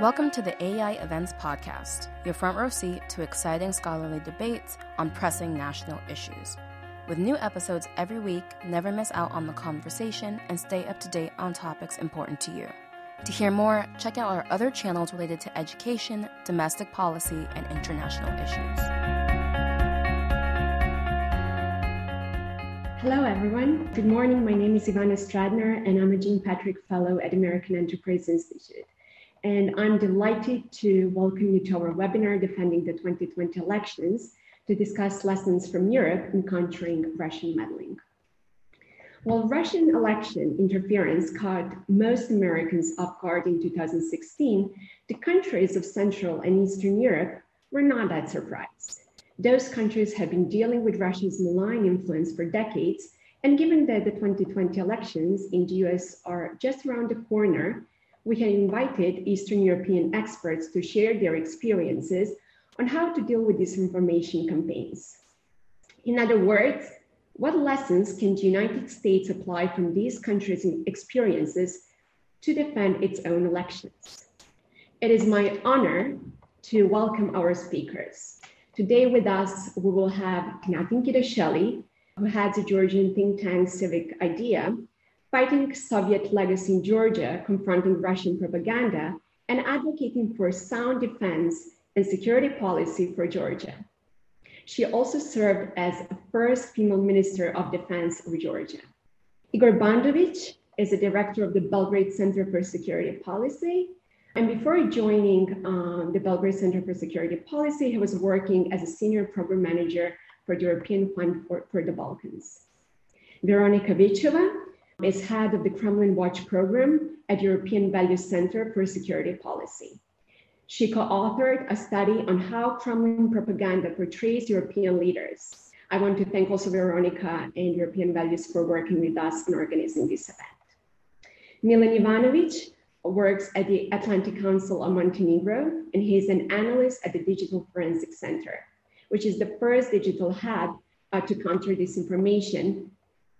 Welcome to the AEI Events Podcast, your front row seat to exciting scholarly debates on pressing national issues. With new episodes every week, never miss out on the conversation and stay up to date on topics important to you. To hear more, check out our other channels related to education, domestic policy, and international issues. Hello, everyone. Good morning. My name is Ivana Stradner, and I'm a Jeane Kirkpatrick Fellow at American Enterprise Institute. And I'm delighted to welcome you to our webinar, Defending the 2020 Elections, to discuss lessons from Europe in countering Russian meddling. While Russian election interference caught most Americans off guard in 2016, the countries of Central and Eastern Europe were not that surprised. Those countries have been dealing with Russia's malign influence for decades, and given that the 2020 elections in the US are just around the corner, we have invited Eastern European experts to share their experiences on how to deal with disinformation campaigns. In other words, what lessons can the United States apply from these countries' experiences to defend its own elections? It is my honor to welcome our speakers. Today with us, we will have Natin Khidasheli, who heads a Georgian think tank Civic Idea, fighting Soviet legacy in Georgia, confronting Russian propaganda, and advocating for sound defense and security policy for Georgia. She also served as first female minister of defense of Georgia. Igor Bandovic is the director of the Belgrade Center for Security Policy. And before joining um, the Belgrade Center for Security Policy, he was working as a senior program manager for the European Fund for, for the Balkans. Veronika Vichova is head of the Kremlin Watch program at European Values Center for Security Policy. She co-authored a study on how Kremlin propaganda portrays European leaders. I want to thank also Veronica and European Values for working with us on organizing this event. Milan Ivanovic works at the Atlantic Council of Montenegro, and he's an analyst at the Digital Forensic Center, which is the first digital hub uh, to counter disinformation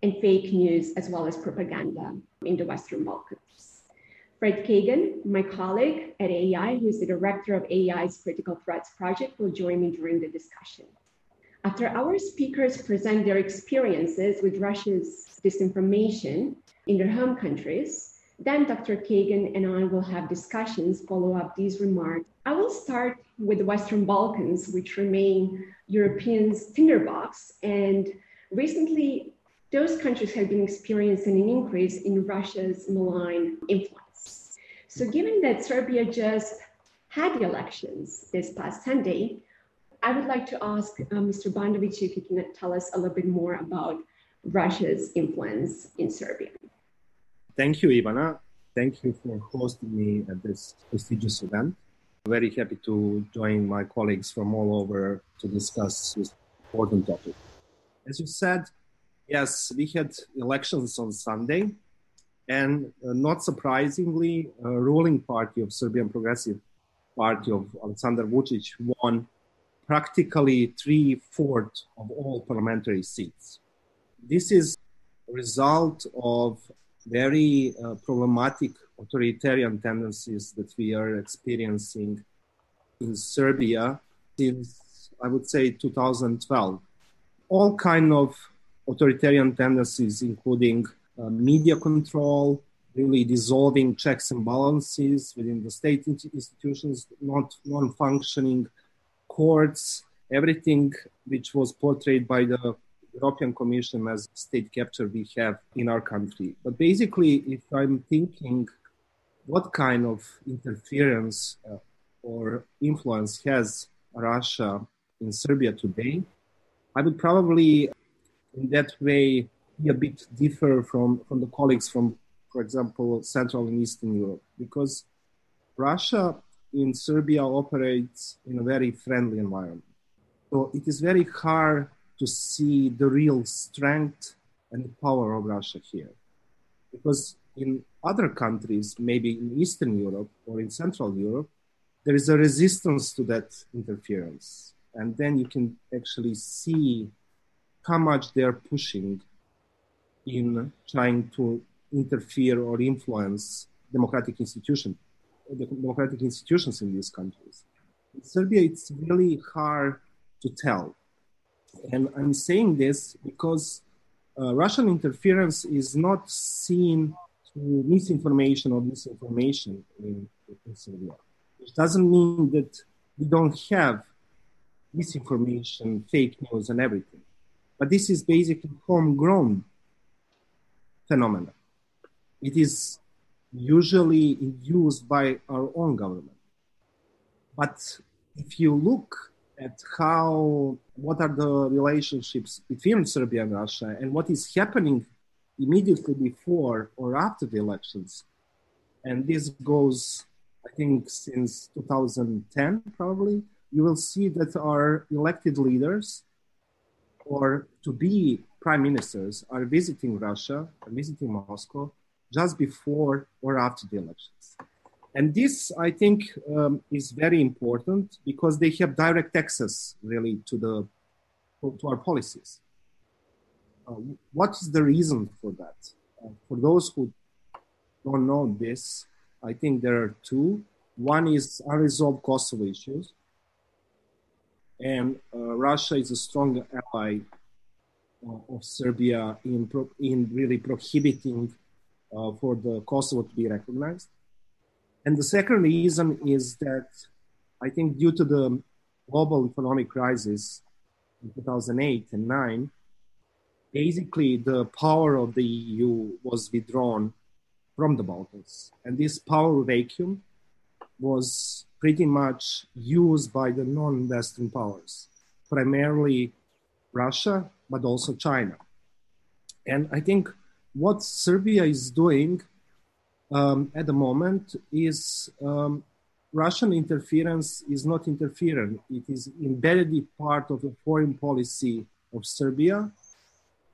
and fake news, as well as propaganda in the Western Balkans. Fred Kagan, my colleague at AEI, who is the director of AEI's Critical Threats Project, will join me during the discussion. After our speakers present their experiences with Russia's disinformation in their home countries, then Dr. Kagan and I will have discussions follow up these remarks. I will start with the Western Balkans, which remain Europeans' tinderbox. And recently, those countries have been experiencing an increase in Russia's malign influence. So given that Serbia just had the elections this past Sunday, I would like to ask uh, Mr. Bandovic if you can tell us a little bit more about Russia's influence in Serbia. Thank you, Ivana. Thank you for hosting me at this prestigious event. Very happy to join my colleagues from all over to discuss this important topic. As you said, yes, we had elections on Sunday, and uh, not surprisingly, a ruling party of Serbian Progressive Party of Alexander Vucic won practically three-fourths of all parliamentary seats. This is a result of very uh, problematic authoritarian tendencies that we are experiencing in Serbia since, I would say, 2012. All kind of authoritarian tendencies, including uh, media control, really dissolving checks and balances within the state institutions, not non-functioning courts, everything which was portrayed by the European Commission as state capture we have in our country. But basically, if I'm thinking what kind of interference uh, or influence has Russia in Serbia today, I would probably, in that way, be a bit differ from, from the colleagues from, for example, Central and Eastern Europe, because Russia in Serbia operates in a very friendly environment. So it is very hard to see the real strength and the power of Russia here. Because in other countries, maybe in Eastern Europe or in Central Europe, there is a resistance to that interference. And then you can actually see how much they're pushing in trying to interfere or influence democratic institutions. democratic institutions in these countries. In Serbia, it's really hard to tell. And I'm saying this because uh, Russian interference is not seen through misinformation or disinformation in, in Serbia. It doesn't mean that we don't have misinformation, fake news, and everything. But this is basically homegrown phenomena. It is usually used by our own government. But if you look at how what are the relationships between Serbia and Russia and what is happening immediately before or after the elections, and this goes, I think, since 2010 probably, you will see that our elected leaders or to be prime ministers are visiting Russia, and visiting Moscow just before or after the elections. And this, I think, um, is very important because they have direct access, really, to the to our policies. Uh, what is the reason for that? Uh, for those who don't know this, I think there are two. One is unresolved Kosovo issues, and uh, Russia is a strong ally uh, of Serbia in pro- in really prohibiting uh, for the Kosovo to be recognized. And the second reason is that I think due to the global economic crisis in 2008 and 9, basically the power of the EU was withdrawn from the Balkans. And this power vacuum was pretty much used by the non Western powers, primarily Russia, but also China. And I think what Serbia is doing um, at the moment is um, Russian interference is not interference. It is embedded part of the foreign policy of Serbia.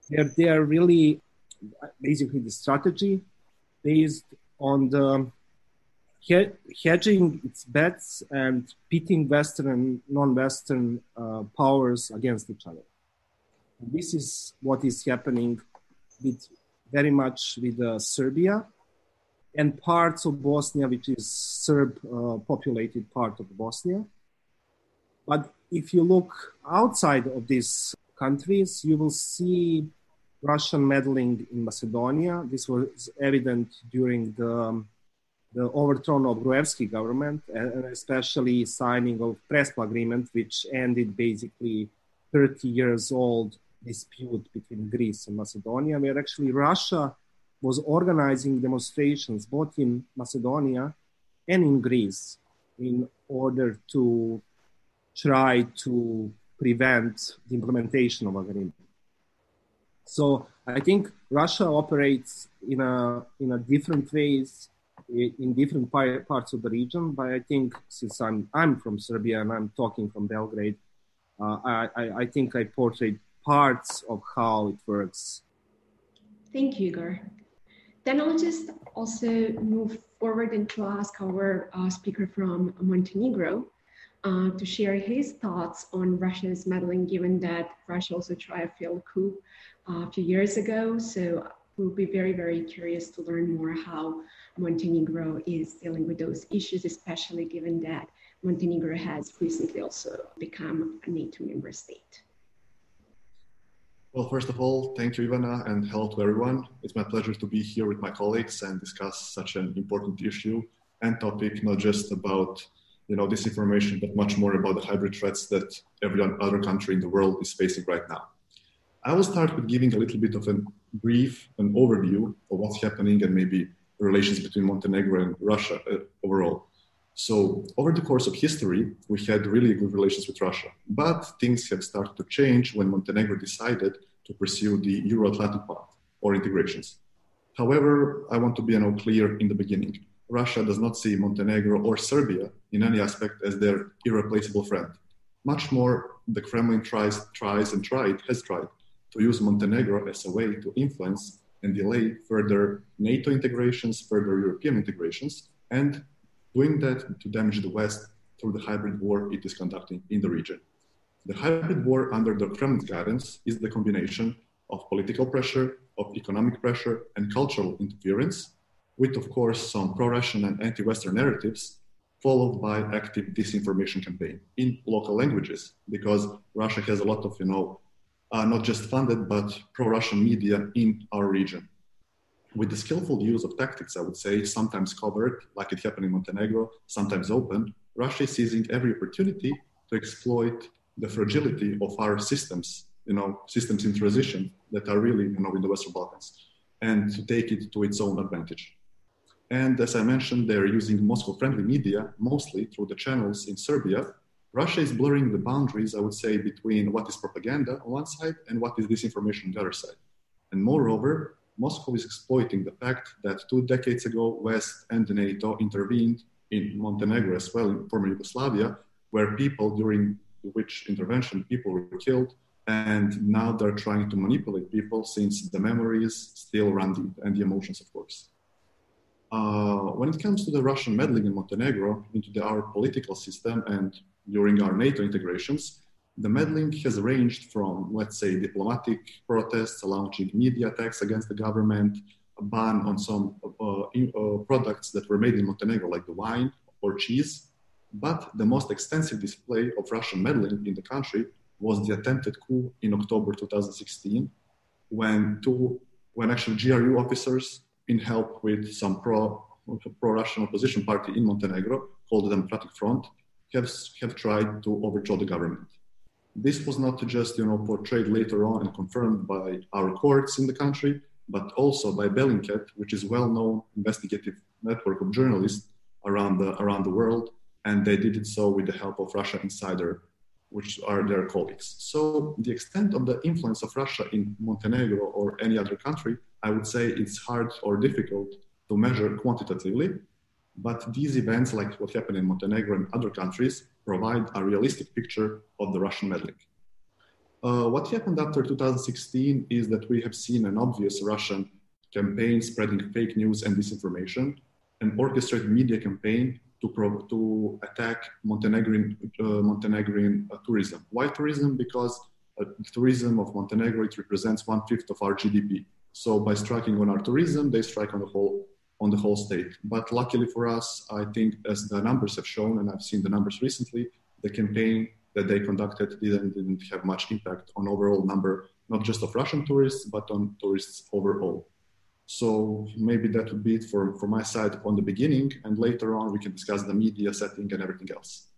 They are really basically the strategy based on the hedging its bets and pitting Western and non-Western uh, powers against each other. This is what is happening with very much with uh, Serbia and parts of Bosnia, which is Serb uh, populated part of Bosnia. But if you look outside of these countries, you will see Russian meddling in Macedonia. This was evident during the, um, the overthrow of Gruevski government, and especially signing of Prespa agreement, which ended basically 30 years old dispute between Greece and Macedonia, where actually Russia was organizing demonstrations both in Macedonia and in Greece in order to try to prevent the implementation of agreement. So I think Russia operates in a in a different ways in different parts of the region. But I think since I'm I'm from Serbia and I'm talking from Belgrade, uh, I, I think I portrayed parts of how it works. Thank you, Igor. Then I'll just also move forward and to ask our uh, speaker from Montenegro uh, to share his thoughts on Russia's meddling, given that Russia also tried a failed coup uh, a few years ago. So we'll be very, very curious to learn more how Montenegro is dealing with those issues, especially given that Montenegro has recently also become a NATO member state. Well, first of all, thank you, Ivana, and hello to everyone. It's my pleasure to be here with my colleagues and discuss such an important issue and topic, not just about you know disinformation, but much more about the hybrid threats that every other country in the world is facing right now. I will start with giving a little bit of a brief, an overview of what's happening and maybe relations between Montenegro and Russia uh, overall. So over the course of history, we had really good relations with Russia, but things have started to change when Montenegro decided to pursue the Euro-Atlantic path or integrations. However, I want to be you know, clear in the beginning. Russia does not see Montenegro or Serbia in any aspect as their irreplaceable friend. Much more, the Kremlin tries, tries and tried, has tried to use Montenegro as a way to influence and delay further NATO integrations, further European integrations, and doing that to damage the West through the hybrid war it is conducting in the region. The hybrid war under the Kremlin's guidance is the combination of political pressure, of economic pressure, and cultural interference with, of course, some pro Russian and anti Western narratives, followed by active disinformation campaign in local languages, because Russia has a lot of, you know, uh, not just funded, but pro Russian media in our region. With the skillful use of tactics, I would say, sometimes covered, like it happened in Montenegro, sometimes open, Russia is seizing every opportunity to exploit the fragility of our systems, you know, systems in transition that are really, you know, in the Western Balkans, and to take it to its own advantage. And as I mentioned, they're using Moscow-friendly media mostly through the channels in Serbia. Russia is blurring the boundaries, I would say, between what is propaganda on one side and what is disinformation on the other side. And moreover, Moscow is exploiting the fact that two decades ago, West and NATO intervened in Montenegro as well, in former Yugoslavia, where people during which intervention people were killed and now they're trying to manipulate people since the memories still run deep and the emotions of course uh, when it comes to the russian meddling in montenegro into the, our political system and during our nato integrations the meddling has ranged from let's say diplomatic protests launching media attacks against the government a ban on some uh, uh, products that were made in montenegro like the wine or cheese. But the most extensive display of Russian meddling in the country was the attempted coup in October 2016, when two, when actually GRU officers, in help with some pro pro-Russian opposition party in Montenegro called the Democratic Front, have, have tried to overthrow the government. This was not just you know portrayed later on and confirmed by our courts in the country, but also by Bellingcat, which is well-known investigative network of journalists around the around the world and they did it so with the help of Russia Insider, which are their colleagues. So the extent of the influence of Russia in Montenegro or any other country, I would say it's hard or difficult to measure quantitatively. But these events, like what happened in Montenegro and other countries, provide a realistic picture of the Russian meddling. Uh, what happened after 2016 is that we have seen an obvious Russian campaign spreading fake news and disinformation, an orchestrated media campaign to, pro- to attack Montenegrin, uh, Montenegrin uh, tourism. Why tourism? Because uh, tourism of Montenegro, it represents one fifth of our GDP. So by striking on our tourism, they strike on the whole on the whole state. But luckily for us, I think as the numbers have shown, and I've seen the numbers recently, the campaign that they conducted didn't, didn't have much impact on overall number, not just of Russian tourists, but on tourists overall. So maybe that would be it for, for my side on the beginning, and later on we can discuss the media setting and everything else.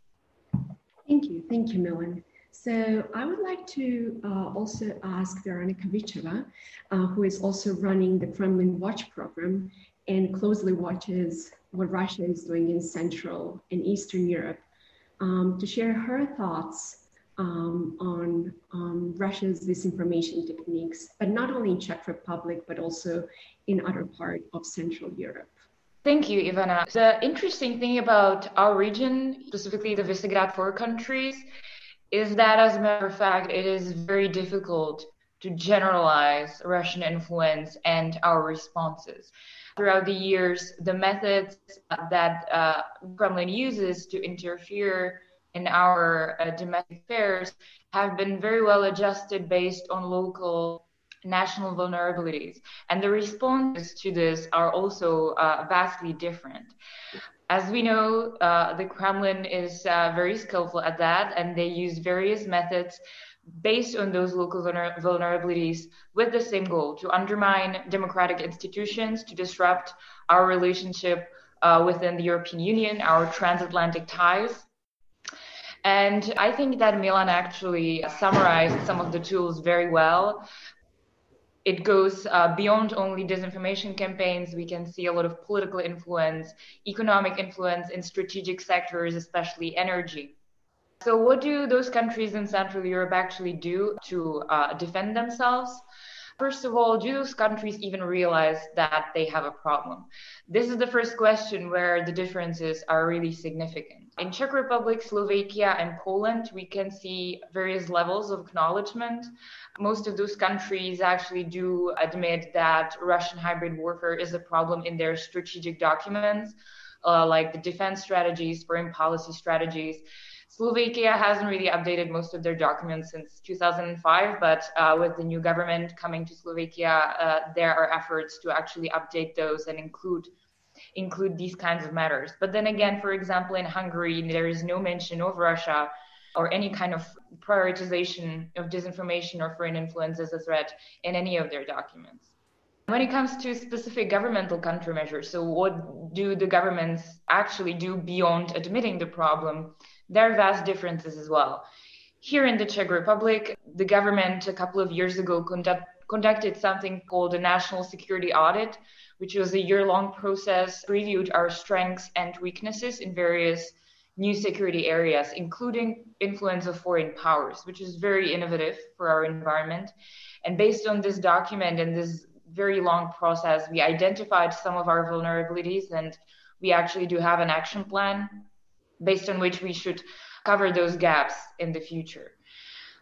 Thank you, thank you, Milan. So I would like to uh, also ask Veronika Vichova, uh, who is also running the Kremlin Watch program and closely watches what Russia is doing in Central and Eastern Europe, um, to share her thoughts um, on um, Russia's disinformation techniques, but not only in Czech Republic, but also in other part of Central Europe. Thank you, Ivana. The interesting thing about our region, specifically the Visegrad four countries, is that as a matter of fact, it is very difficult to generalize Russian influence and our responses. Throughout the years, the methods that uh, Kremlin uses to interfere in our uh, domestic affairs have been very well adjusted based on local national vulnerabilities. And the responses to this are also uh, vastly different. As we know, uh, the Kremlin is uh, very skillful at that, and they use various methods based on those local vulner- vulnerabilities with the same goal to undermine democratic institutions, to disrupt our relationship uh, within the European Union, our transatlantic ties. And I think that Milan actually summarized some of the tools very well. It goes uh, beyond only disinformation campaigns. We can see a lot of political influence, economic influence in strategic sectors, especially energy. So, what do those countries in Central Europe actually do to uh, defend themselves? First of all, do those countries even realize that they have a problem? This is the first question where the differences are really significant. In Czech Republic, Slovakia, and Poland, we can see various levels of acknowledgement. Most of those countries actually do admit that Russian hybrid warfare is a problem in their strategic documents, uh, like the defense strategies, foreign policy strategies. Slovakia hasn't really updated most of their documents since 2005, but uh, with the new government coming to Slovakia, uh, there are efforts to actually update those and include include these kinds of matters. But then again, for example, in Hungary, there is no mention of Russia or any kind of prioritization of disinformation or foreign influence as a threat in any of their documents. When it comes to specific governmental countermeasures, so what do the governments actually do beyond admitting the problem? There are vast differences as well. Here in the Czech Republic, the government a couple of years ago conduct, conducted something called a national security audit, which was a year long process, reviewed our strengths and weaknesses in various new security areas, including influence of foreign powers, which is very innovative for our environment. And based on this document and this very long process, we identified some of our vulnerabilities and we actually do have an action plan based on which we should cover those gaps in the future.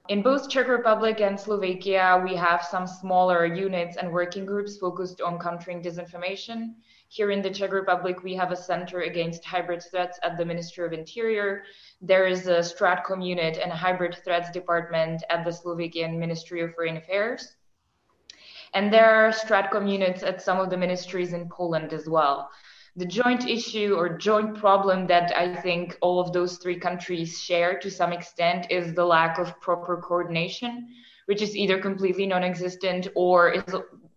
In both Czech Republic and Slovakia, we have some smaller units and working groups focused on countering disinformation. Here in the Czech Republic, we have a center against hybrid threats at the Ministry of Interior. There is a Stratcom unit and a hybrid threats department at the Slovakian Ministry of Foreign Affairs. And there are Stratcom units at some of the ministries in Poland as well. The joint issue or joint problem that I think all of those three countries share to some extent is the lack of proper coordination, which is either completely non existent or is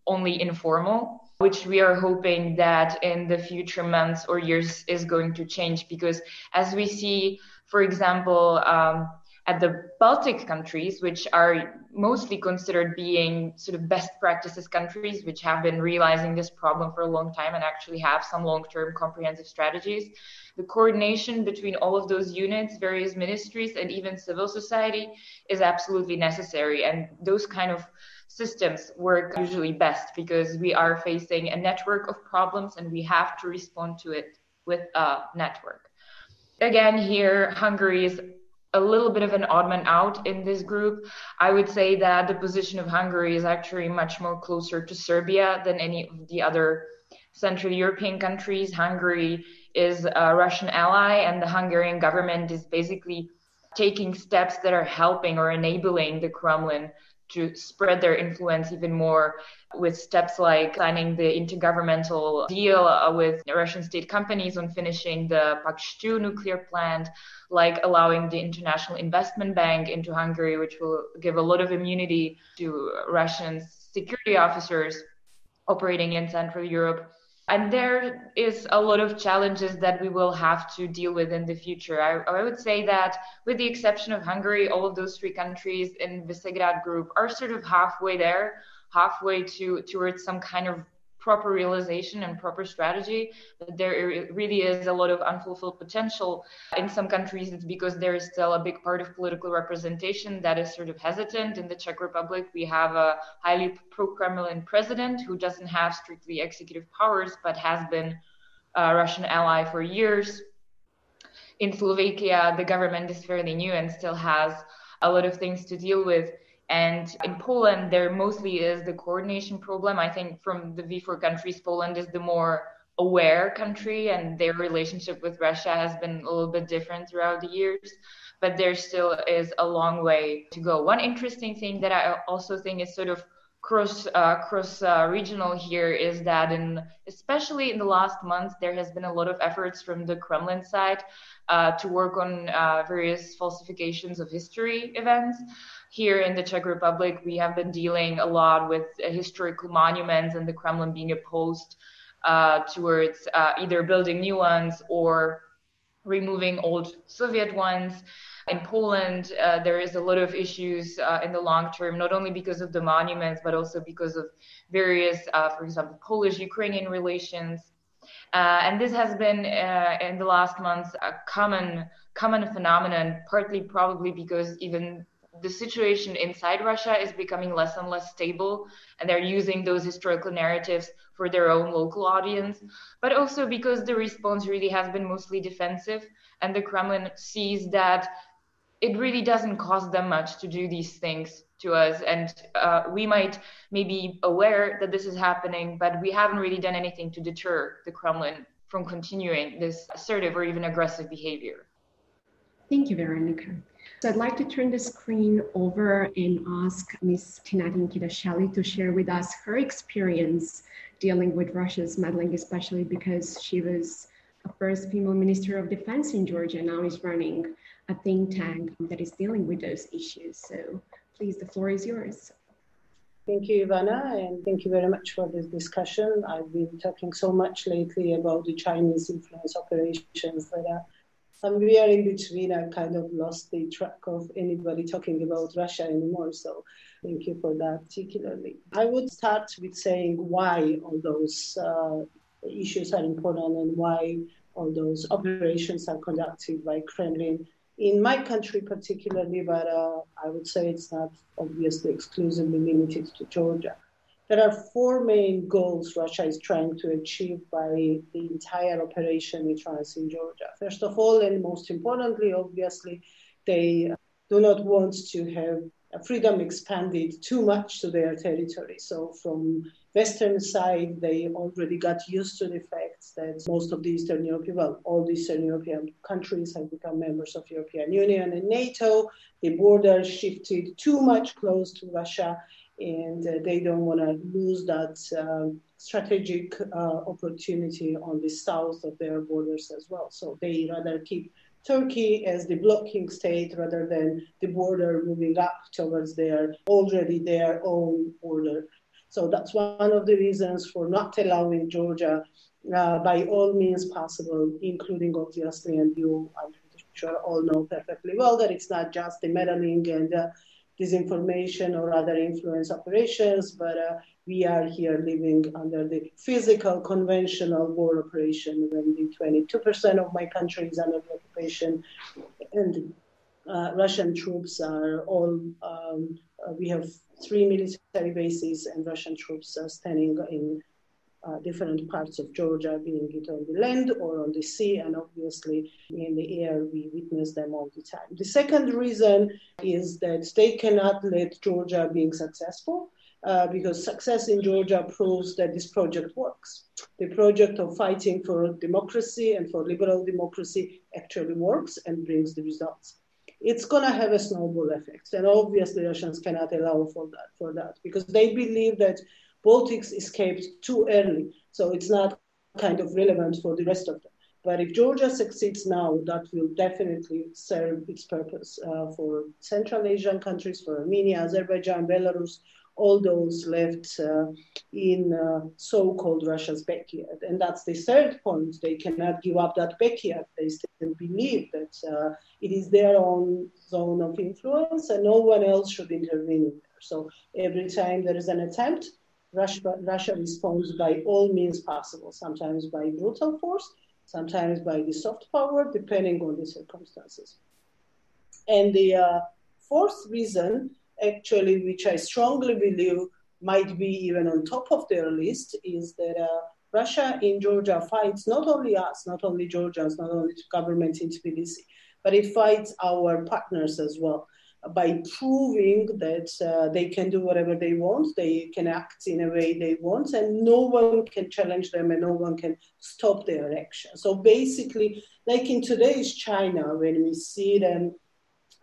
only informal, which we are hoping that in the future months or years is going to change. Because as we see, for example, um, at the Baltic countries, which are mostly considered being sort of best practices countries, which have been realizing this problem for a long time and actually have some long term comprehensive strategies. The coordination between all of those units, various ministries, and even civil society is absolutely necessary. And those kind of systems work usually best because we are facing a network of problems and we have to respond to it with a network. Again, here, Hungary is a little bit of an odd man out in this group. I would say that the position of Hungary is actually much more closer to Serbia than any of the other Central European countries. Hungary is a Russian ally, and the Hungarian government is basically taking steps that are helping or enabling the Kremlin to spread their influence even more with steps like signing the intergovernmental deal uh, with Russian state companies on finishing the Paks-2 nuclear plant, like allowing the International Investment Bank into Hungary, which will give a lot of immunity to Russian security officers operating in Central Europe and there is a lot of challenges that we will have to deal with in the future. I, I, would say that, with the exception of Hungary, all of those three countries in the Visegrad group are sort of halfway there, halfway to towards some kind of proper realization and proper strategy. But there really is a lot of unfulfilled potential in some countries. It's because there is still a big part of political representation that is sort of hesitant. In the Czech Republic, we have a highly pro-Kremlin president who doesn't have strictly executive powers, but has been a Russian ally for years. In Slovakia, the government is fairly new and still has a lot of things to deal with. And in Poland, there mostly is the coordination problem. I think from the V4 countries, Poland is the more aware country, and their relationship with Russia has been a little bit different throughout the years. But there still is a long way to go. One interesting thing that I also think is sort of cross uh, cross uh, regional here is that in especially in the last months there has been a lot of efforts from the Kremlin side uh, to work on uh, various falsifications of history events here in the Czech Republic, we have been dealing a lot with historical monuments and the Kremlin being opposed uh, towards uh, either building new ones or removing old Soviet ones. In Poland, uh, there is a lot of issues uh, in the long term, not only because of the monuments, but also because of various, uh, for example, Polish-Ukrainian relations. and this has been in the last months a common common phenomenon, partly probably because even the situation inside Russia is becoming less and less stable, and they're using those historical narratives for their own local audience, but also because the response really has been mostly defensive, and the Kremlin sees that it really doesn't cost them much to do these things to us, and uh, we might maybe aware that this is happening, but we haven't really done anything to deter the Kremlin from continuing this assertive or even aggressive behavior. Thank you, Veronica. So I'd like to turn the screen over and ask Ms. Tinatin Khidasheli to share with us her experience dealing with Russia's meddling, especially because she was a first female minister of defense in Georgia, and now is running a think tank that is dealing with those issues. So please, the floor is yours. Thank you, Ivana, and thank you very much for this discussion. I've been talking so much lately about the Chinese influence operations that are somewhere in between. I kind of lost the track of anybody talking about Russia anymore. So thank you for that, particularly. I would start with saying why all those uh, issues are important and why all those operations are conducted by Kremlin in my country particularly, but uh, I would say it's not obviously exclusively limited to Georgia. There are four main goals Russia is trying to achieve by the entire operation it runs in Georgia. First of all, and most importantly, obviously, they do not want to have freedom expanded too much to their territory. So, from Western side, they already got used to the fact that most of the Eastern European, well, all the Eastern European countries have become members of European Union and NATO. The border shifted too much close to Russia, and uh, they don't want to lose that um, strategic uh, opportunity on the south of their borders as well. So they rather keep Turkey as the blocking state rather than the border moving up towards their already their own border. So that's one of the reasons for not allowing Georgia uh, by all means possible, including obviously, and you, I'm sure, all know perfectly well that it's not just the meddling and uh, disinformation or other influence operations, but uh, we are here living under the physical, conventional war operation when the 22% of my country is under occupation and uh, Russian troops are all, um, uh, we have three military bases and Russian troops are standing in uh, different parts of Georgia, being it on the land or on the sea, and obviously in the air, we witness them all the time. The second reason is that they cannot let Georgia being successful. Uh, because success in Georgia proves that this project works. The project of fighting for democracy and for liberal democracy actually works and brings the results it's going to have a snowball effect. And obviously, Russians cannot allow for that, for that because they believe that Baltics escaped too early. So it's not kind of relevant for the rest of them. But if Georgia succeeds now, that will definitely serve its purpose uh, for Central Asian countries, for Armenia, Azerbaijan, Belarus, all those left uh, in uh, so-called Russia's backyard. And that's the third point. They cannot give up that backyard. They still believe that uh, it is their own zone of influence and no one else should intervene in there. So every time there is an attempt, Russia, Russia responds by all means possible, sometimes by brutal force, sometimes by the soft power, depending on the circumstances. And the uh, fourth reason actually, which I strongly believe might be even on top of their list, is that uh, Russia in Georgia fights not only us, not only Georgians, not only government in Tbilisi, but it fights our partners as well by proving that uh, they can do whatever they want, they can act in a way they want, and no one can challenge them and no one can stop their action. So basically, like in today's China, when we see them,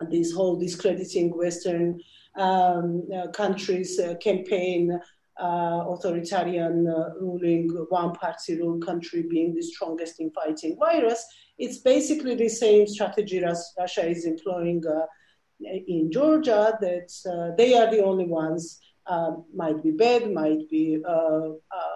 this whole discrediting Western um, uh, countries uh, campaign uh, authoritarian uh, ruling, one party rule country being the strongest in fighting virus. It's basically the same strategy as Russia is employing uh, in Georgia, that uh, they are the only ones, might be bad, might be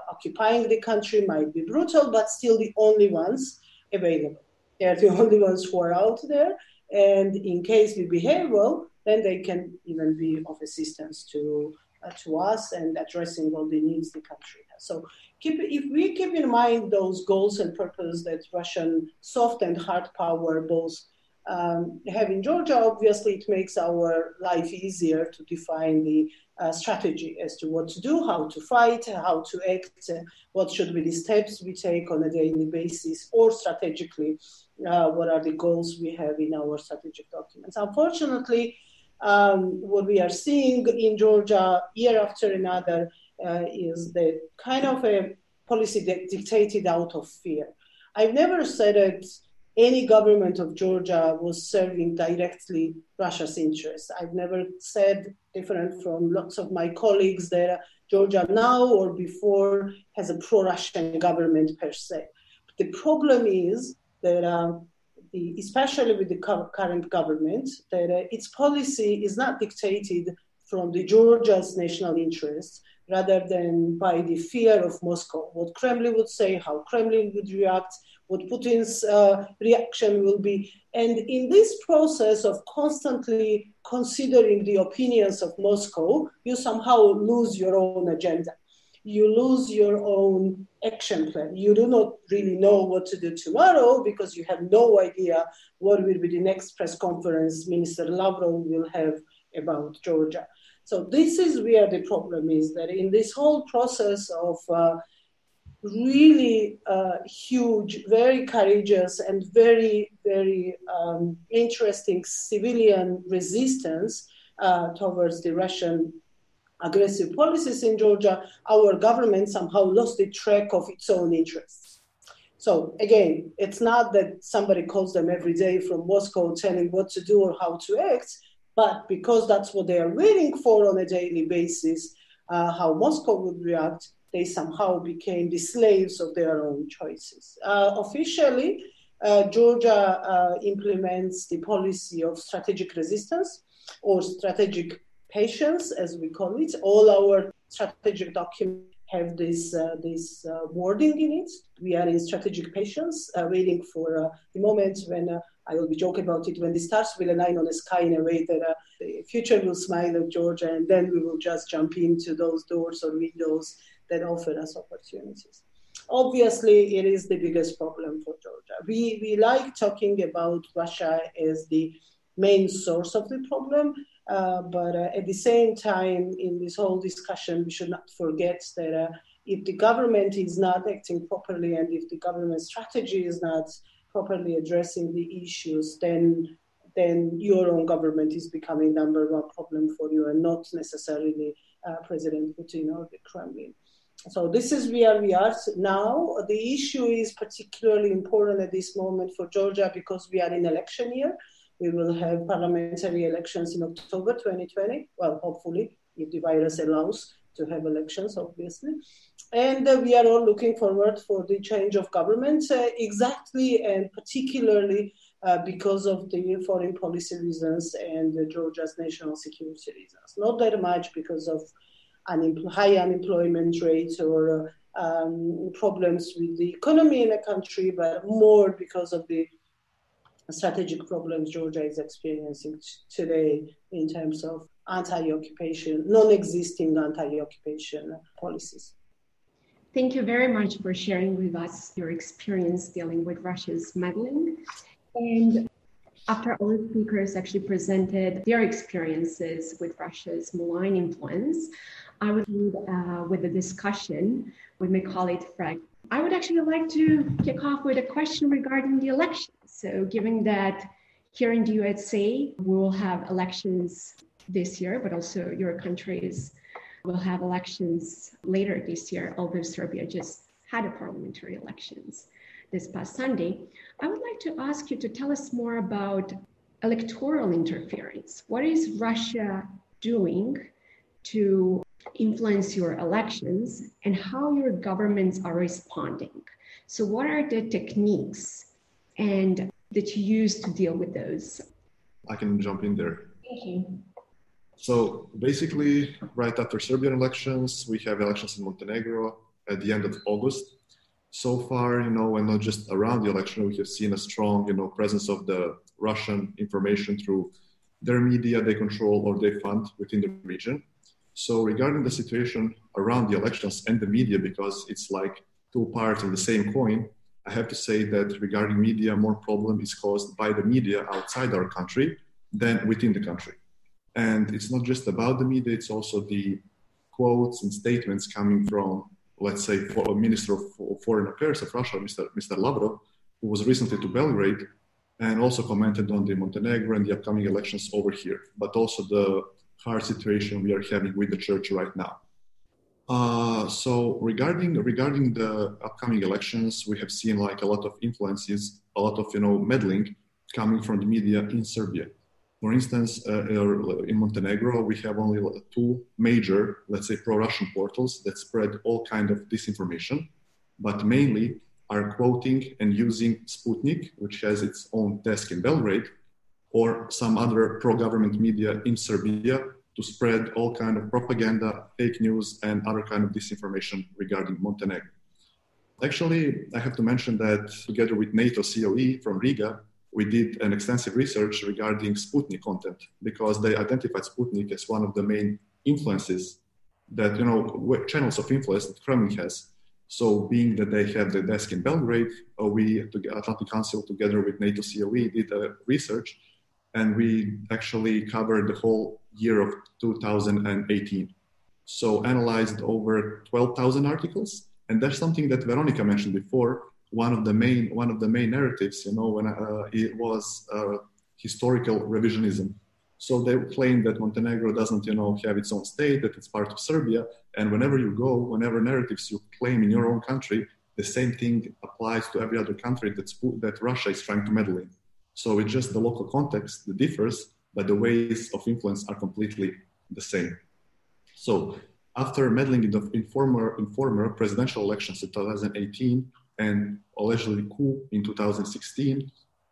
occupying the country, might be brutal, but still the only ones available. They're the only ones who are out there. And in case we behave well, then they can even be of assistance to uh, to us and addressing all the needs the country has. So keep, if we keep in mind those goals and purpose that Russian soft and hard power both um, have in Georgia, obviously it makes our life easier to define the uh, strategy as to what to do, how to fight, how to act, uh, what should be the steps we take on a daily basis, or strategically, uh, what are the goals we have in our strategic documents. Unfortunately, um, what we are seeing in Georgia year after another uh, is the kind of a policy that dictated out of fear. I've never said that any government of Georgia was serving directly Russia's interests. I've never said different from lots of my colleagues that Georgia now or before has a pro-Russian government per se. But the problem is that, uh, especially with the current government, that uh, its policy is not dictated from the Georgia's national interests, rather than by the fear of Moscow. What Kremlin would say, how Kremlin would react, what Putin's uh, reaction will be. And in this process of constantly considering the opinions of Moscow, you somehow lose your own agenda. You lose your own action plan. You do not really know what to do tomorrow because you have no idea what will be the next press conference Minister Lavrov will have about Georgia. So this is where the problem is that in this whole process of uh, really uh, huge, very courageous, and very, very um, interesting civilian resistance uh, towards the Russian aggressive policies in Georgia, our government somehow lost the track of its own interests. So again, it's not that somebody calls them every day from Moscow telling what to do or how to act. But because that's what they are waiting for on a daily basis, uh, how Moscow would react, they somehow became the slaves of their own choices. Uh, officially, uh, Georgia uh, implements the policy of strategic resistance or strategic patience, as we call it. All our strategic documents have this, uh, this uh, wording in it. We are in strategic patience, waiting for the moment when I will be joking about it when the stars will align on the sky in a way that uh, the future will smile at Georgia, and then we will just jump into those doors or windows that offer us opportunities. Obviously, it is the biggest problem for Georgia. We, we like talking about Russia as the main source of the problem, uh, but uh, at the same time, in this whole discussion, we should not forget that uh, if the government is not acting properly and if the government strategy is not properly addressing the issues, then then your own government is becoming number one problem for you, and not necessarily uh, President Putin or the Kremlin. So this is where we are now. The issue is particularly important at this moment for Georgia because we are in election year. We will have parliamentary elections in October 2020. Well, hopefully, if the virus allows to have elections, obviously. And uh, we are all looking forward for the change of government uh, exactly and particularly uh, because of the foreign policy reasons and Georgia's national security reasons. Not that much because of high unemployment rates or um, problems with the economy in the country, but more because of the strategic problems Georgia is experiencing today in terms of anti-occupation, non-existing anti-occupation policies. Thank you very much for sharing with us your experience dealing with Russia's meddling. And after all the speakers actually presented their experiences with Russia's malign influence, I would lead uh, with a discussion with my colleague Fred. I would actually like to kick off with a question regarding the election. So, given that here in the USA, we will have elections this year, but also your countries will have elections later this year, although Serbia just had a parliamentary elections this past Sunday. I would like to ask you to tell us more about electoral interference. What is Russia doing to influence your elections and how your governments are responding? So, what are the techniques and that you use to deal with those? I can jump in there. Thank you. So basically, right after Serbian elections, we have elections in Montenegro at the end of August. So far, you know, and not just around the election, we have seen a strong, you know, presence of the Russian information through their media they control or they fund within the region. So regarding the situation around the elections and the media, because it's like two parts of the same coin, I have to say that regarding media, more problem is caused by the media outside our country than within the country. And it's not just about the media, it's also the quotes and statements coming from, let's say, for a Minister of Foreign Affairs of Russia, Mr. Mr. Lavrov, who was recently to Belgrade and also commented on the Montenegro and the upcoming elections over here, but also the hard situation we are having with the church right now. Uh, so regarding regarding the upcoming elections, we have seen like a lot of influences, a lot of you know meddling coming from the media in Serbia. For instance, uh, in Montenegro, we have only two major, let's say, pro-Russian portals that spread all kind of disinformation, but mainly are quoting and using Sputnik, which has its own desk in Belgrade, or some other pro-government media in Serbia to spread all kind of propaganda, fake news, and other kind of disinformation regarding Montenegro. Actually, I have to mention that together with NATO COE from Riga, we did an extensive research regarding Sputnik content because they identified Sputnik as one of the main influences that, you know, channels of influence that Kremlin has. So being that they have the desk in Belgrade, uh, we, the Atlantic Council, together with NATO COE, did a research and we actually covered the whole year of 2018. So analyzed over 12,000 articles. And that's something that Veronica mentioned before. One of the main, one of the main narratives, you know, when uh, it was uh, historical revisionism. So they claim that Montenegro doesn't, you know, have its own state, that it's part of Serbia. And whenever you go, whenever narratives you claim in your own country, the same thing applies to every other country that's, that Russia is trying to meddle in. So it's just the local context that differs, but the ways of influence are completely the same. So after meddling in the informer, informer presidential elections in 2018 and allegedly coup in 2016,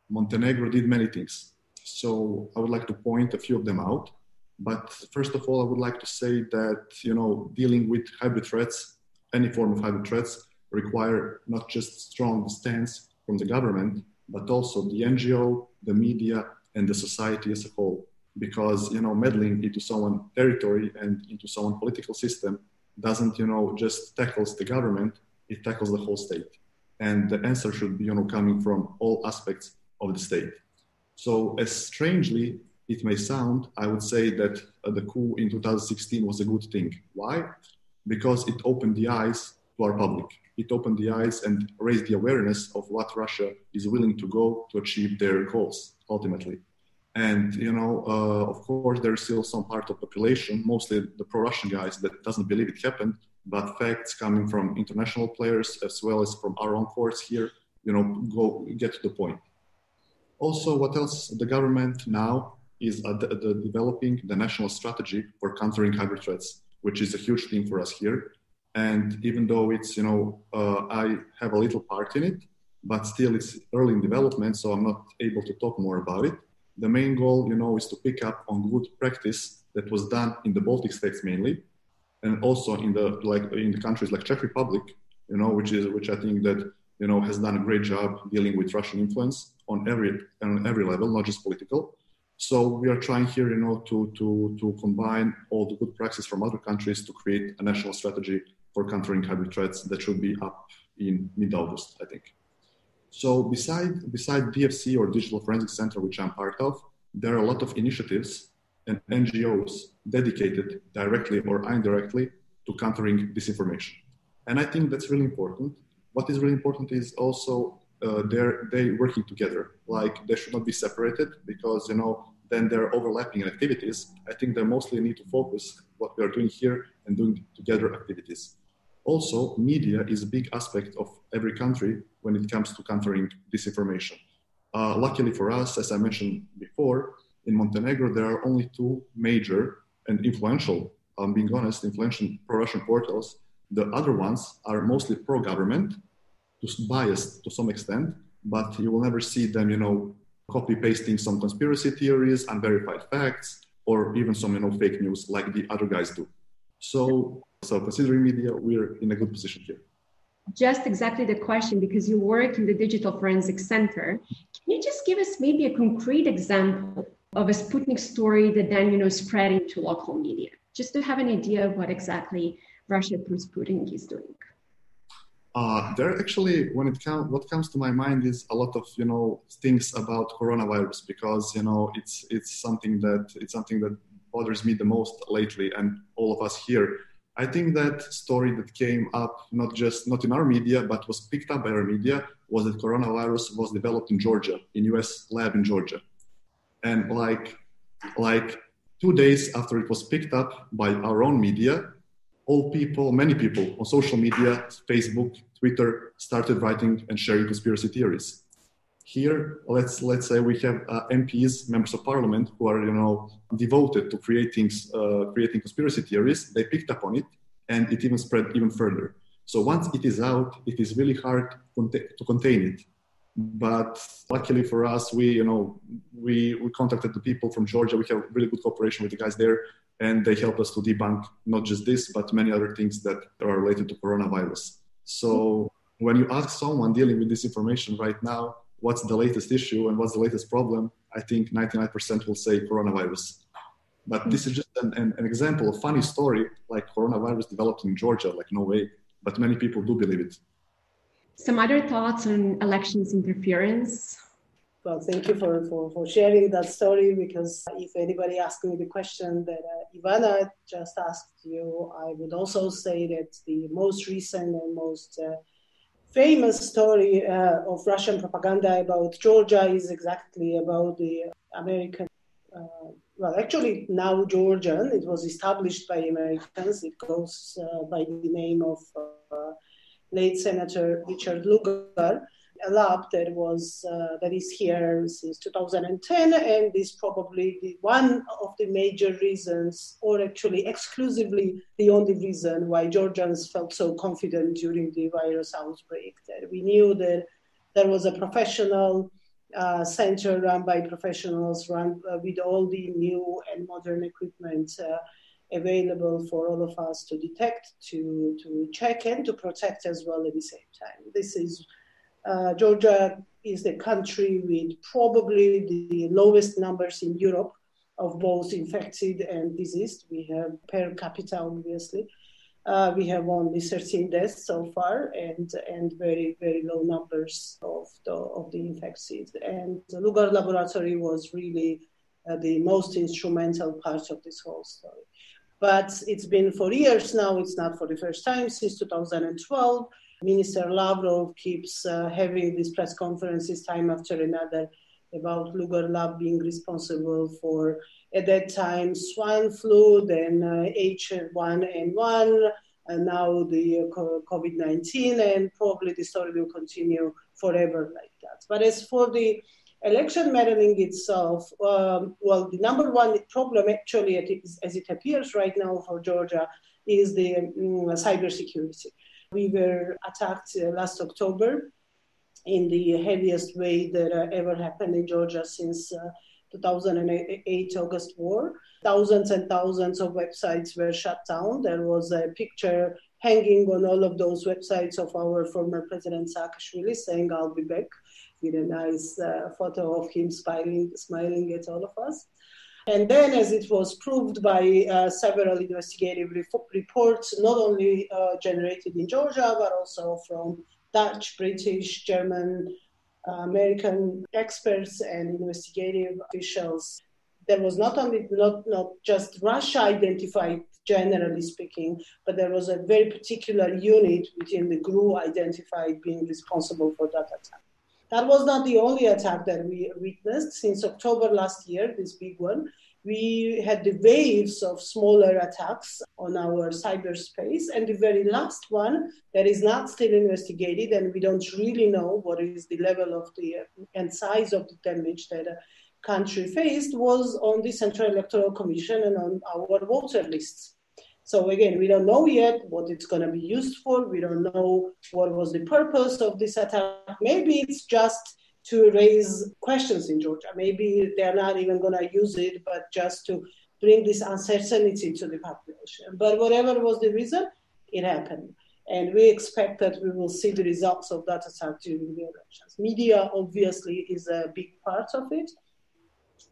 Montenegro did many things. So I would like to point a few of them out. But first of all, I would like to say that you know dealing with hybrid threats, any form of hybrid threats, require not just strong stance from the government, but also the NGO, the media, and the society as a whole. Because you know, meddling into someone's territory and into someone's political system doesn't, you know, just tackles the government; it tackles the whole state. And the answer should be, you know, coming from all aspects of the state. So, as strangely it may sound, I would say that uh, the coup in 2016 was a good thing. Why? Because it opened the eyes to our public it opened the eyes and raised the awareness of what Russia is willing to go to achieve their goals ultimately. And you know, uh, of course, there's still some part of population, mostly the pro-Russian guys, that doesn't believe it happened. But facts coming from international players as well as from our own courts here, you know, go get to the point. Also, what else? The government now is the, the developing the national strategy for countering hybrid threats, which is a huge thing for us here and even though it's you know uh, i have a little part in it but still it's early in development so i'm not able to talk more about it. The main goal you know is to pick up on good practice that was done in the baltic states mainly and also in the like in the countries like czech republic you know which is which i think that you know has done a great job dealing with russian influence on every on every level not just political. So we are trying here you know to to to combine all the good practices from other countries to create a national strategy for countering hybrid threats that should be up in mid-August, I think. So beside, beside DFC or Digital Forensics Center, which I'm part of, there are a lot of initiatives and NGOs dedicated directly or indirectly to countering disinformation. And I think that's really important. What is really important is also uh, they're they working together. Like they should not be separated because you know then they're overlapping activities. I think they mostly need to focus what we are doing here and doing together activities. Also, media is a big aspect of every country when it comes to countering disinformation. Uh, luckily for us, as I mentioned before, in Montenegro, there are only two major and influential, I'm being honest, influential pro-Russian portals. The other ones are mostly pro-government, biased to some extent, but you will never see them, you know, copy pasting some conspiracy theories, unverified facts, or even some, you know, fake news like the other guys do. So so considering media, we're in a good position here. Just exactly the question, because you work in the Digital Forensics Center. Can you just give us maybe a concrete example of a Sputnik story that then, you know, spread into local media, just to have an idea of what exactly Russia through Sputnik is doing? Uh, there actually, when it comes, what comes to my mind is a lot of you know things about coronavirus because you know it's it's something that it's something that bothers me the most lately, and all of us here I think that story that came up not just not in our media but was picked up by our media was that coronavirus was developed in Georgia, in US lab in Georgia. And like like two days after it was picked up by our own media, all people, many people on social media, Facebook, Twitter, started writing and sharing conspiracy theories. Here, let's let's say we have uh, MPs, members of parliament, who are you know devoted to creating uh, creating conspiracy theories. They picked up on it, and it even spread even further. So once it is out, it is really hard to contain it. But luckily for us, we you know we we contacted the people from Georgia. We have really good cooperation with the guys there, and they help us to debunk not just this, but many other things that are related to coronavirus. So when you ask someone dealing with this information right now, what's the latest issue and what's the latest problem, I think 99% will say coronavirus. But this is just an, an, an, example, a funny story, like coronavirus developed in Georgia, like no way. But many people do believe it. Some other thoughts on elections interference? Well, thank you for, for, for sharing that story because if anybody asked me the question that uh, Ivana just asked you, I would also say that the most recent and most uh, famous story uh, of Russian propaganda about Georgia is exactly about the American, uh, well, actually now Georgian. It was established by Americans. It goes uh, by the name of uh, late Senator Richard Lugar a lab that was uh, that is here since 2010 and is probably the, one of the major reasons or actually exclusively the only reason why georgians felt so confident during the virus outbreak that we knew that there was a professional uh, center run by professionals run uh, with all the new and modern equipment uh, available for all of us to detect to to check and to protect as well at the same time. This is uh, Georgia is the country with probably the lowest numbers in Europe of both infected and diseased. We have per capita, obviously. Uh, we have only 13 deaths so far and, and very, very low numbers of the, of the infected. And the Lugar laboratory was really uh, the most instrumental part of this whole story. But it's been for years now, it's not for the first time, since 2012. Minister Lavrov keeps uh, having these press conferences time after another about Lugar Lab being responsible for, at that time, swine flu, then uh, H1N1, and now the uh, COVID 19, and probably the story will continue forever like that. But as for the election meddling itself, um, well, the number one problem actually, as it appears right now for Georgia, is the um, cybersecurity. We were attacked uh, last October in the heaviest way that uh, ever happened in Georgia since uh, 2008 August war. Thousands and thousands of websites were shut down. There was a picture hanging on all of those websites of our former president Saakashvili saying, I'll be back, with a nice uh, photo of him smiling, smiling at all of us. And then, as it was proved by uh, several investigative re- reports, not only uh, generated in Georgia, but also from Dutch, British, German, uh, American experts and investigative officials, there was not only not, not just Russia identified, generally speaking, but there was a very particular unit within the GRU identified being responsible for that attack. That was not the only attack that we witnessed since October last year, this big one. We had the waves of smaller attacks on our cyberspace. And the very last one that is not still investigated, and we don't really know what is the level of the and size of the damage that a country faced, was on the Central Electoral Commission and on our voter lists. So again, we don't know yet what it's going to be used for. We don't know what was the purpose of this attack. Maybe it's just to raise questions in Georgia. Maybe they're not even going to use it, but just to bring this uncertainty to the population. But whatever was the reason, it happened. And we expect that we will see the results of that attack during the elections. Media, obviously, is a big part of it.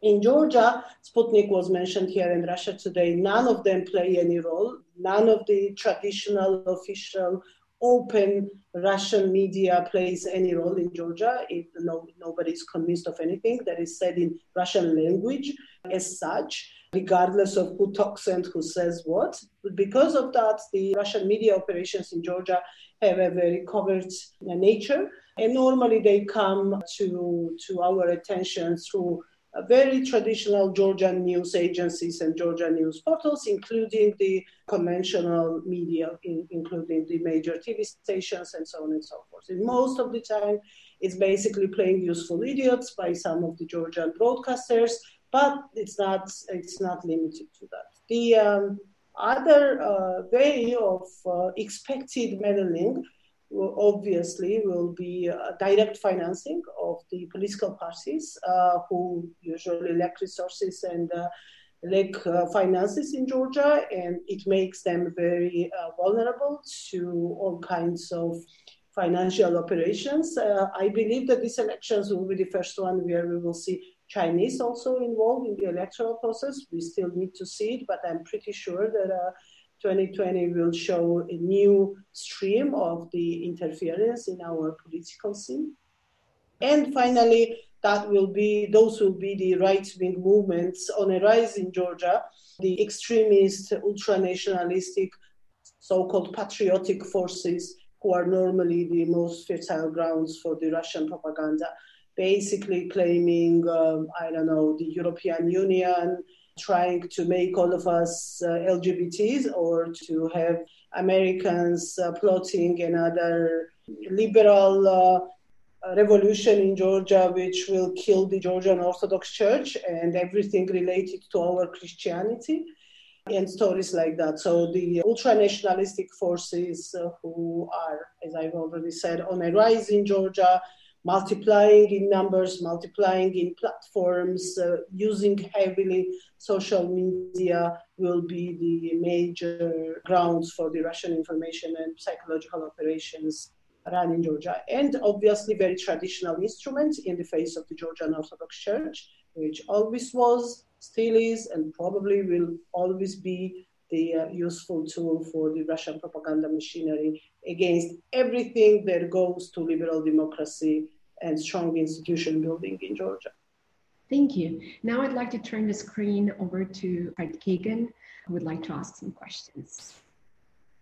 In Georgia, Sputnik was mentioned here in Russia today. None of them play any role. None of the traditional official open Russian media plays any role in Georgia. No, nobody is convinced of anything that is said in Russian language as such, regardless of who talks and who says what. But because of that, the Russian media operations in Georgia have a very covert nature. And normally they come to, to our attention through very traditional Georgian news agencies and Georgian news portals, including the conventional media, in, including the major TV stations and so on and so forth. And most of the time, it's basically playing useful idiots by some of the Georgian broadcasters, but it's not it's not limited to that. The um, other uh, way of uh, expected meddling will obviously will be uh, direct financing of the political parties uh, who usually lack resources and uh, lack uh, finances in Georgia, and it makes them very uh, vulnerable to all kinds of financial operations. Uh, I believe that these elections will be the first one where we will see Chinese also involved in the electoral process. We still need to see it, but I'm pretty sure that 2020 will show a new stream of the interference in our political scene. And finally, that will be those will be the right-wing movements on a rise in Georgia, the extremist, ultra-nationalistic, so-called patriotic forces who are normally the most fertile grounds for the Russian propaganda, basically claiming, um, I don't know, the European Union, trying to make all of us uh, LGBTs or to have Americans uh, plotting another liberal uh, revolution in Georgia, which will kill the Georgian Orthodox Church and everything related to our Christianity. And stories like that. So, the ultra nationalistic forces who are, as I've already said, on a rise in Georgia, multiplying in numbers, multiplying in platforms, uh, using heavily social media will be the major grounds for the Russian information and psychological operations run in Georgia. And obviously, very traditional instruments in the face of the Georgian Orthodox Church, which always was, still is, and probably will always be the uh, useful tool for the Russian propaganda machinery against everything that goes to liberal democracy and strong institution building in Georgia. Thank you. Now I'd like to turn the screen over to Fred Kagan, who would like to ask some questions.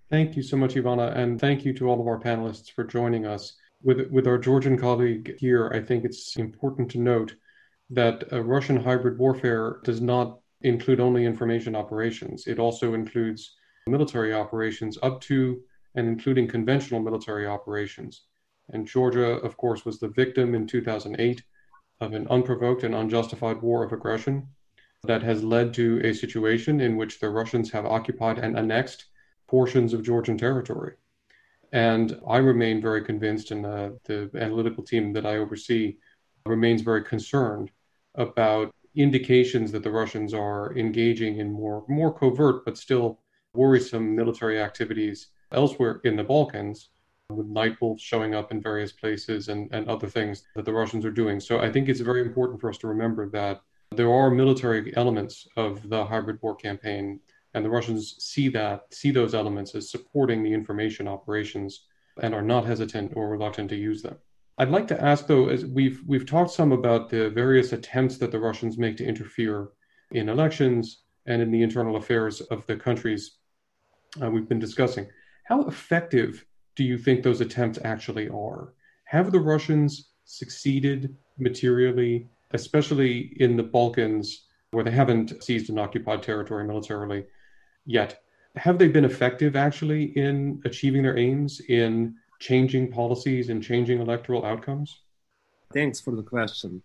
Thank you so much, Ivana, and thank you to all of our panelists for joining us. With, with our Georgian colleague here, I think it's important to note that uh, Russian hybrid warfare does not include only information operations. It also includes military operations up to and including conventional military operations. And Georgia, of course, was the victim in 2008 of an unprovoked and unjustified war of aggression that has led to a situation in which the Russians have occupied and annexed portions of Georgian territory. And I remain very convinced, and uh, the analytical team that I oversee remains very concerned about indications that the Russians are engaging in more more covert but still worrisome military activities elsewhere in the Balkans, with night wolves showing up in various places and, and other things that the Russians are doing. So I think it's very important for us to remember that there are military elements of the hybrid war campaign, and the Russians see that see those elements as supporting the information operations and are not hesitant or reluctant to use them. I'd like to ask though, as we've we've talked some about the various attempts that the Russians make to interfere in elections and in the internal affairs of the countries uh, we've been discussing. How effective do you think those attempts actually are? Have the Russians succeeded materially, especially in the Balkans, where they haven't seized an occupied territory militarily yet? Have they been effective actually in achieving their aims in changing policies and changing electoral outcomes? Thanks for the question.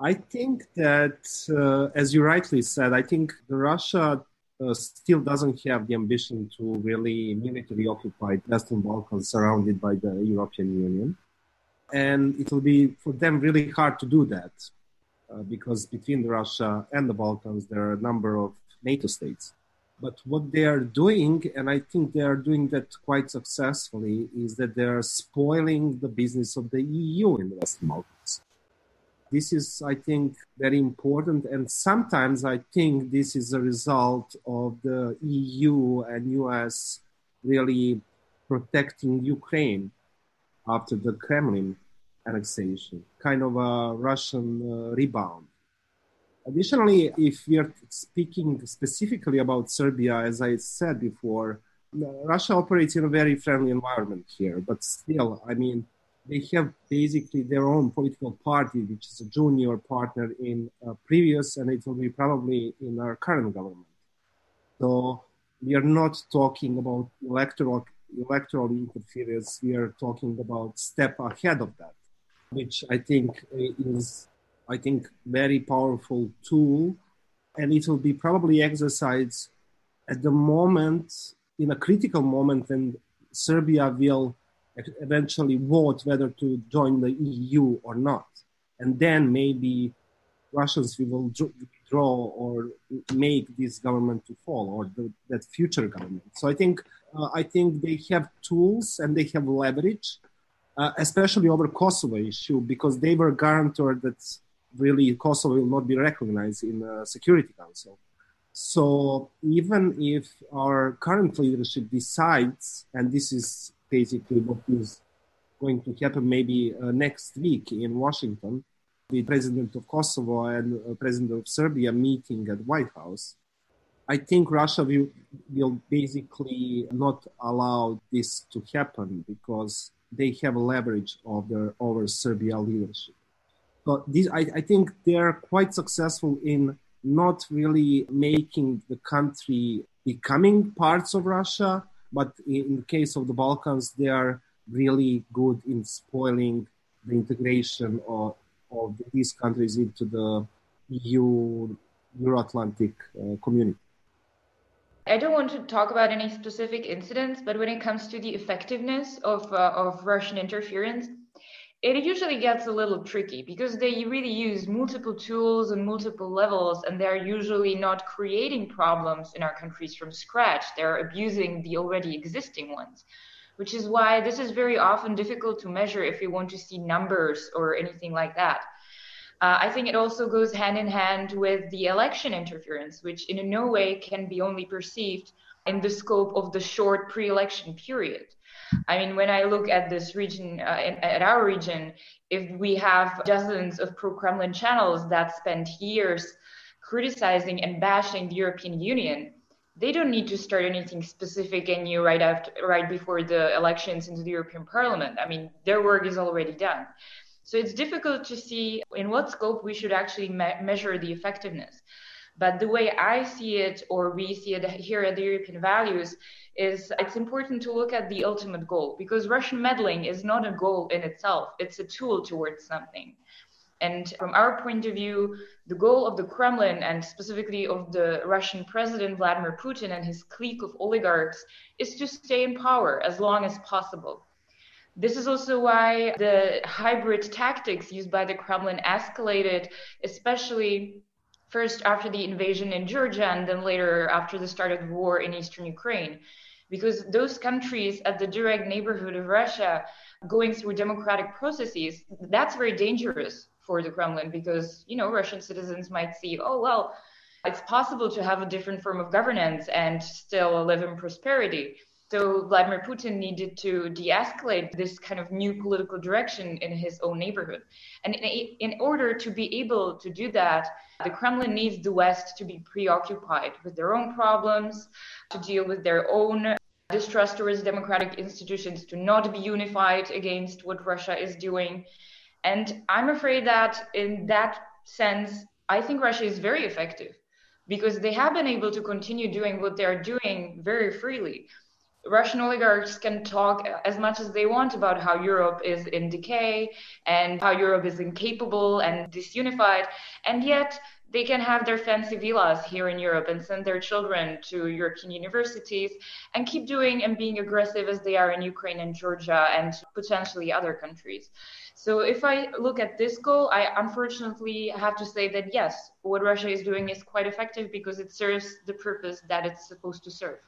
I think that, uh, as you rightly said, I think Russia uh, still doesn't have the ambition to really militarily occupy the Western Balkans surrounded by the European Union. And it will be for them really hard to do that uh, because between Russia and the Balkans, there are a number of NATO states. But what they are doing, and I think they are doing that quite successfully, is that they are spoiling the business of the EU in the Western Balkans. This is, I think, very important. And sometimes I think this is a result of the EU and US really protecting Ukraine after the Kremlin annexation, kind of a Russian uh, rebound. Additionally, if we are speaking specifically about Serbia, as I said before, Russia operates in a very friendly environment here, but still, I mean, they have basically their own political party, which is a junior partner in uh, previous, and it will be probably in our current government. So we are not talking about electoral electoral interference. We are talking about step ahead of that, which I think uh, is, I think, very powerful tool, and it will be probably exercised at the moment in a critical moment and Serbia will eventually vote whether to join the EU or not. And then maybe Russians will draw or make this government to fall or the, that future government. So I think uh, I think they have tools and they have leverage, uh, especially over Kosovo issue because they were guarantor that really Kosovo will not be recognized in the Security Council. So even if our current leadership decides, and this is basically what is going to happen maybe uh, next week in Washington, the president of Kosovo and uh, president of Serbia meeting at White House. I think Russia will, will basically not allow this to happen because they have leverage over, over Serbia leadership. But I, I think they're quite successful in not really making the country becoming parts of Russia, but in the case of the Balkans, they are really good in spoiling the integration of, of these countries into the EU Euro-Atlantic uh, community. I don't want to talk about any specific incidents, but when it comes to the effectiveness of, uh, of Russian interference, it usually gets a little tricky because they really use multiple tools and multiple levels, and they're usually not creating problems in our countries from scratch. They're abusing the already existing ones, which is why this is very often difficult to measure if you want to see numbers or anything like that. Uh, I think it also goes hand in hand with the election interference, which in no way can be only perceived in the scope of the short pre election period. I mean, when I look at this region, uh, in, at our region, if we have dozens of pro Kremlin channels that spend years criticizing and bashing the European Union, they don't need to start anything specific and new right after, right before the elections into the European Parliament. I mean, their work is already done. So it's difficult to see in what scope we should actually me- measure the effectiveness. But the way I see it, or we see it here at the European Values, is it's important to look at the ultimate goal because Russian meddling is not a goal in itself, it's a tool towards something. And from our point of view, the goal of the Kremlin and specifically of the Russian president Vladimir Putin and his clique of oligarchs is to stay in power as long as possible. This is also why the hybrid tactics used by the Kremlin escalated, especially first after the invasion in Georgia and then later after the start of the war in eastern Ukraine. Because those countries at the direct neighborhood of Russia going through democratic processes, that's very dangerous for the Kremlin because, you know, Russian citizens might see, oh, well, it's possible to have a different form of governance and still live in prosperity. So Vladimir Putin needed to de-escalate this kind of new political direction in his own neighborhood. And in, in, order to be able to do that, the Kremlin needs the West to be preoccupied with their own problems, to deal with their own distrust towards democratic institutions, to not be unified against what Russia is doing. And I'm afraid that in that sense, I think Russia is very effective because they have been able to continue doing what they're doing very freely. Russian oligarchs can talk as much as they want about how Europe is in decay and how Europe is incapable and disunified, and yet they can have their fancy villas here in Europe and send their children to European universities and keep doing and being aggressive as they are in Ukraine and Georgia and potentially other countries. So if I look at this goal, I unfortunately have to say that yes, what Russia is doing is quite effective because it serves the purpose that it's supposed to serve.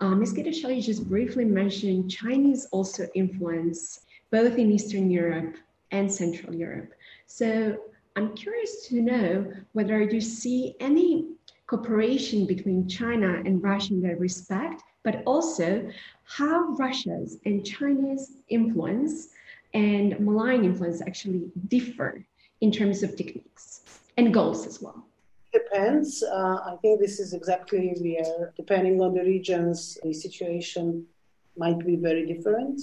Uh, Ms. Khidasheli just briefly mentioned Chinese also influence both in Eastern Europe and Central Europe. So I'm curious to know whether you see any cooperation between China and Russia in that respect, but also how Russia's and Chinese influence and malign influence actually differ in terms of techniques and goals as well depends. Uh, I think this is exactly where, depending on the regions, the situation might be very different.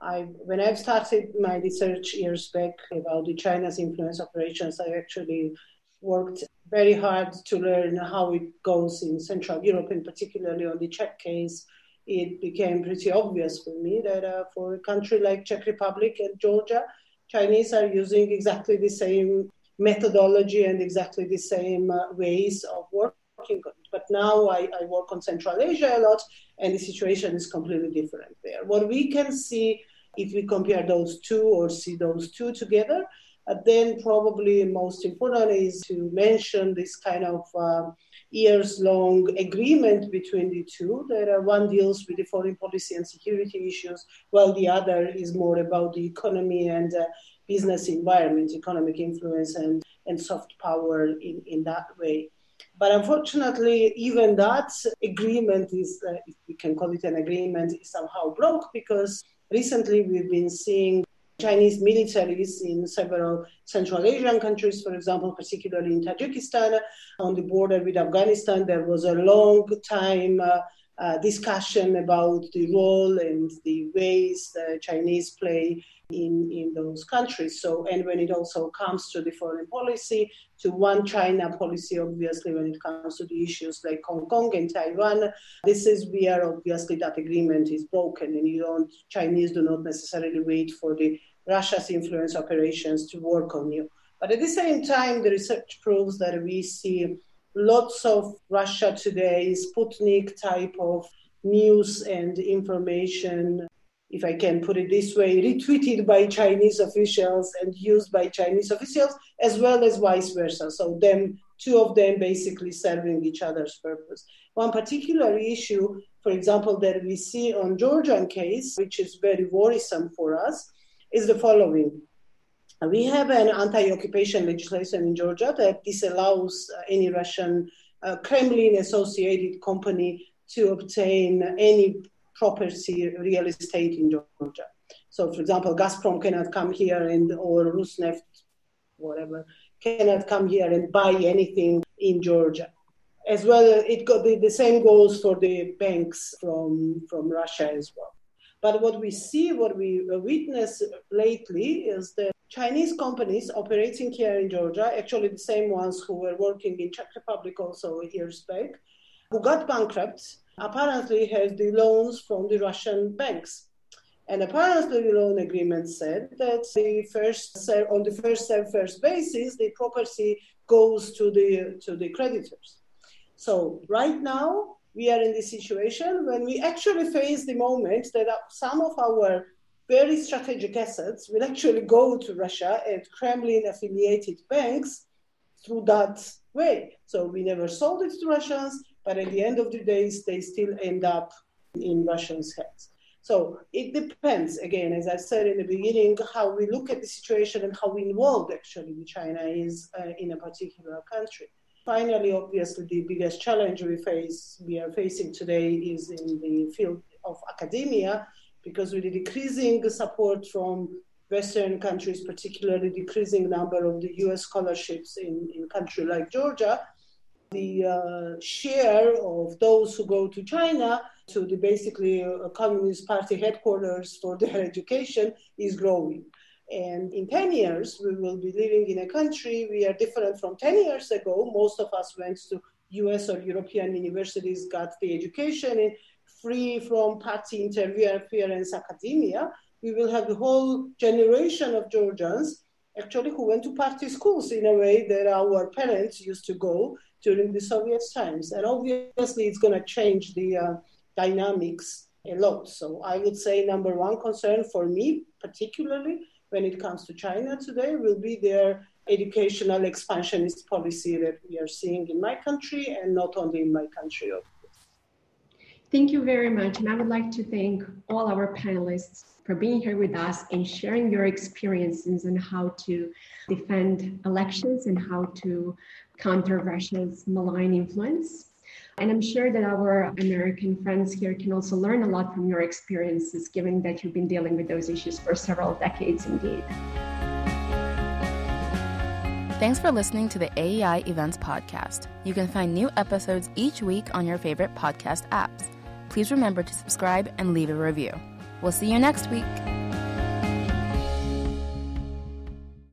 I, when I started my research years back about the China's influence operations, I actually worked very hard to learn how it goes in Central Europe, and particularly on the Czech case. It became pretty obvious for me that uh, for a country like Czech Republic and Georgia, Chinese are using exactly the same methodology and exactly the same uh, ways of working. But now I, I work on Central Asia a lot, and the situation is completely different there. What we can see if we compare those two or see those two together, uh, then probably most important is to mention this kind of uh, years long agreement between the two. That uh, one deals with the foreign policy and security issues, while the other is more about the economy and uh, business environment, economic influence, and, and soft power in, in that way. But unfortunately, even that agreement is, uh, if we can call it an agreement, is somehow broke because recently we've been seeing Chinese militaries in several Central Asian countries, for example, particularly in Tajikistan, on the border with Afghanistan. There was a long time uh, uh, discussion about the role and the ways the Chinese play in, in those countries. So, and when it also comes to the foreign policy, to one China policy, obviously, when it comes to the issues like Hong Kong and Taiwan, this is where obviously that agreement is broken, and you don't Chinese do not necessarily wait for the Russia's influence operations to work on you. But at the same time, the research proves that we see lots of Russia today, Sputnik type of news and information if I can put it this way, retweeted by Chinese officials and used by Chinese officials, as well as vice versa. So them, two of them basically serving each other's purpose. One particular issue, for example, that we see on Georgian case, which is very worrisome for us, is the following. We have an anti-occupation legislation in Georgia that disallows uh, any Russian uh, Kremlin-associated company to obtain any property real estate in Georgia. So, for example, Gazprom cannot come here and or Rosneft, whatever, cannot come here and buy anything in Georgia. As well, it the same goes for the banks from from Russia as well. But what we see, what we uh, witness lately, is that Chinese companies operating here in Georgia, actually the same ones who were working in Czech Republic also years back, who got bankrupt apparently has the loans from the Russian banks. And apparently, the loan agreement said that the first on the first serve first basis, the property goes to the to the creditors. So right now, we are in this situation when we actually face the moment that some of our very strategic assets will actually go to Russia and Kremlin affiliated banks through that way. So we never sold it to Russians, but at the end of the day, they still end up in Russians' hands. So it depends, again, as I said in the beginning, how we look at the situation and how involved actually China is uh, in a particular country. Finally, obviously, the biggest challenge we face, we are facing today is in the field of academia, because with the decreasing support from Western countries, particularly decreasing number of the U.S. scholarships in, in country like Georgia, the uh, share of those who go to China to the basically uh, Communist Party headquarters for their education is growing. And in 10 years, we will be living in a country we are different from 10 years ago. Most of us went to US or European universities, got the education in free from party interference academia. We will have a whole generation of Georgians actually who went to party schools in a way that our parents used to go during the Soviet times. And obviously, it's going to change the uh, dynamics a lot. So I would say number one concern for me, particularly when it comes to China today, will be their educational expansionist policy that we are seeing in my country and not only in my country. Thank you very much. And I would like to thank all our panelists for being here with us and sharing your experiences on how to defend elections and how to counter Russia's malign influence. And I'm sure that our American friends here can also learn a lot from your experiences, given that you've been dealing with those issues for several decades indeed. Thanks for listening to the AEI Events Podcast. You can find new episodes each week on your favorite podcast apps. Please remember to subscribe and leave a review. We'll see you next week.